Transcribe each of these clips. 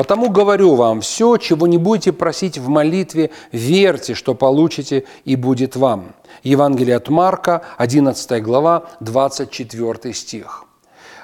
Потому говорю вам, все, чего не будете просить в молитве, верьте, что получите, и будет вам. Евангелие от Марка, 11 глава, 24 стих.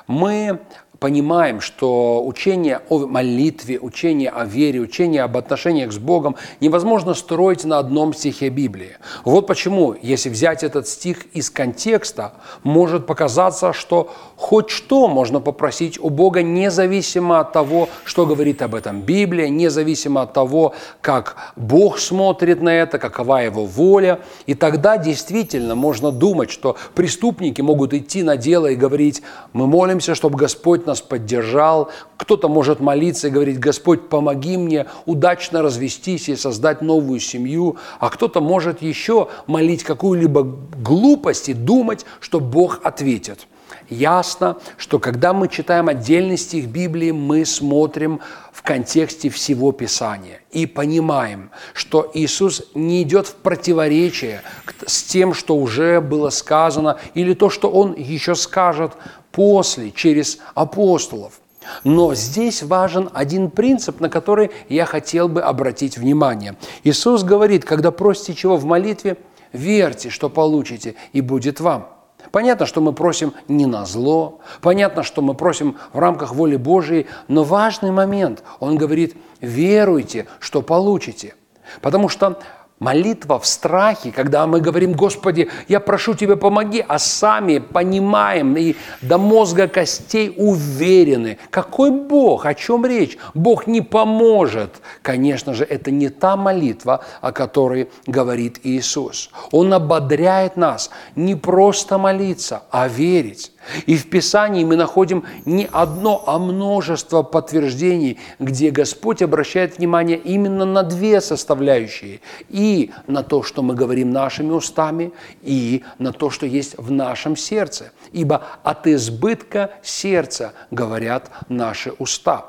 Мы понимаем, что учение о молитве, учение о вере, учение об отношениях с Богом невозможно строить на одном стихе Библии. Вот почему, если взять этот стих из контекста, может показаться, что хоть что можно попросить у Бога, независимо от того, что говорит об этом Библия, независимо от того, как Бог смотрит на это, какова Его воля. И тогда действительно можно думать, что преступники могут идти на дело и говорить, мы молимся, чтобы Господь нас поддержал. Кто-то может молиться и говорить, Господь, помоги мне удачно развестись и создать новую семью. А кто-то может еще молить какую-либо глупость и думать, что Бог ответит. Ясно, что когда мы читаем отдельный стих Библии, мы смотрим в контексте всего Писания и понимаем, что Иисус не идет в противоречие с тем, что уже было сказано, или то, что Он еще скажет после, через апостолов. Но здесь важен один принцип, на который я хотел бы обратить внимание. Иисус говорит, когда просите чего в молитве, верьте, что получите, и будет вам. Понятно, что мы просим не на зло, понятно, что мы просим в рамках воли Божией, но важный момент, он говорит, веруйте, что получите. Потому что Молитва в страхе, когда мы говорим, Господи, я прошу Тебя, помоги, а сами понимаем и до мозга костей уверены, какой Бог, о чем речь? Бог не поможет. Конечно же, это не та молитва, о которой говорит Иисус. Он ободряет нас не просто молиться, а верить. И в Писании мы находим не одно, а множество подтверждений, где Господь обращает внимание именно на две составляющие. И на то, что мы говорим нашими устами, и на то, что есть в нашем сердце. Ибо от избытка сердца говорят наши уста.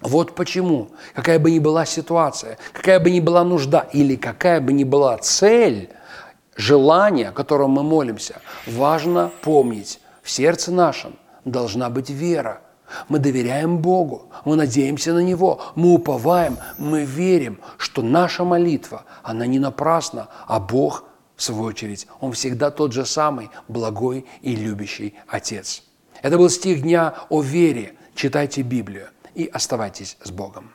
Вот почему, какая бы ни была ситуация, какая бы ни была нужда или какая бы ни была цель, желание, о котором мы молимся, важно помнить, в сердце нашем должна быть вера. Мы доверяем Богу, мы надеемся на Него, мы уповаем, мы верим, что наша молитва, она не напрасна, а Бог, в свою очередь, Он всегда тот же самый благой и любящий Отец. Это был стих дня о вере. Читайте Библию и оставайтесь с Богом.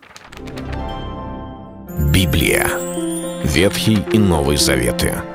Библия. Ветхий и Новый Заветы.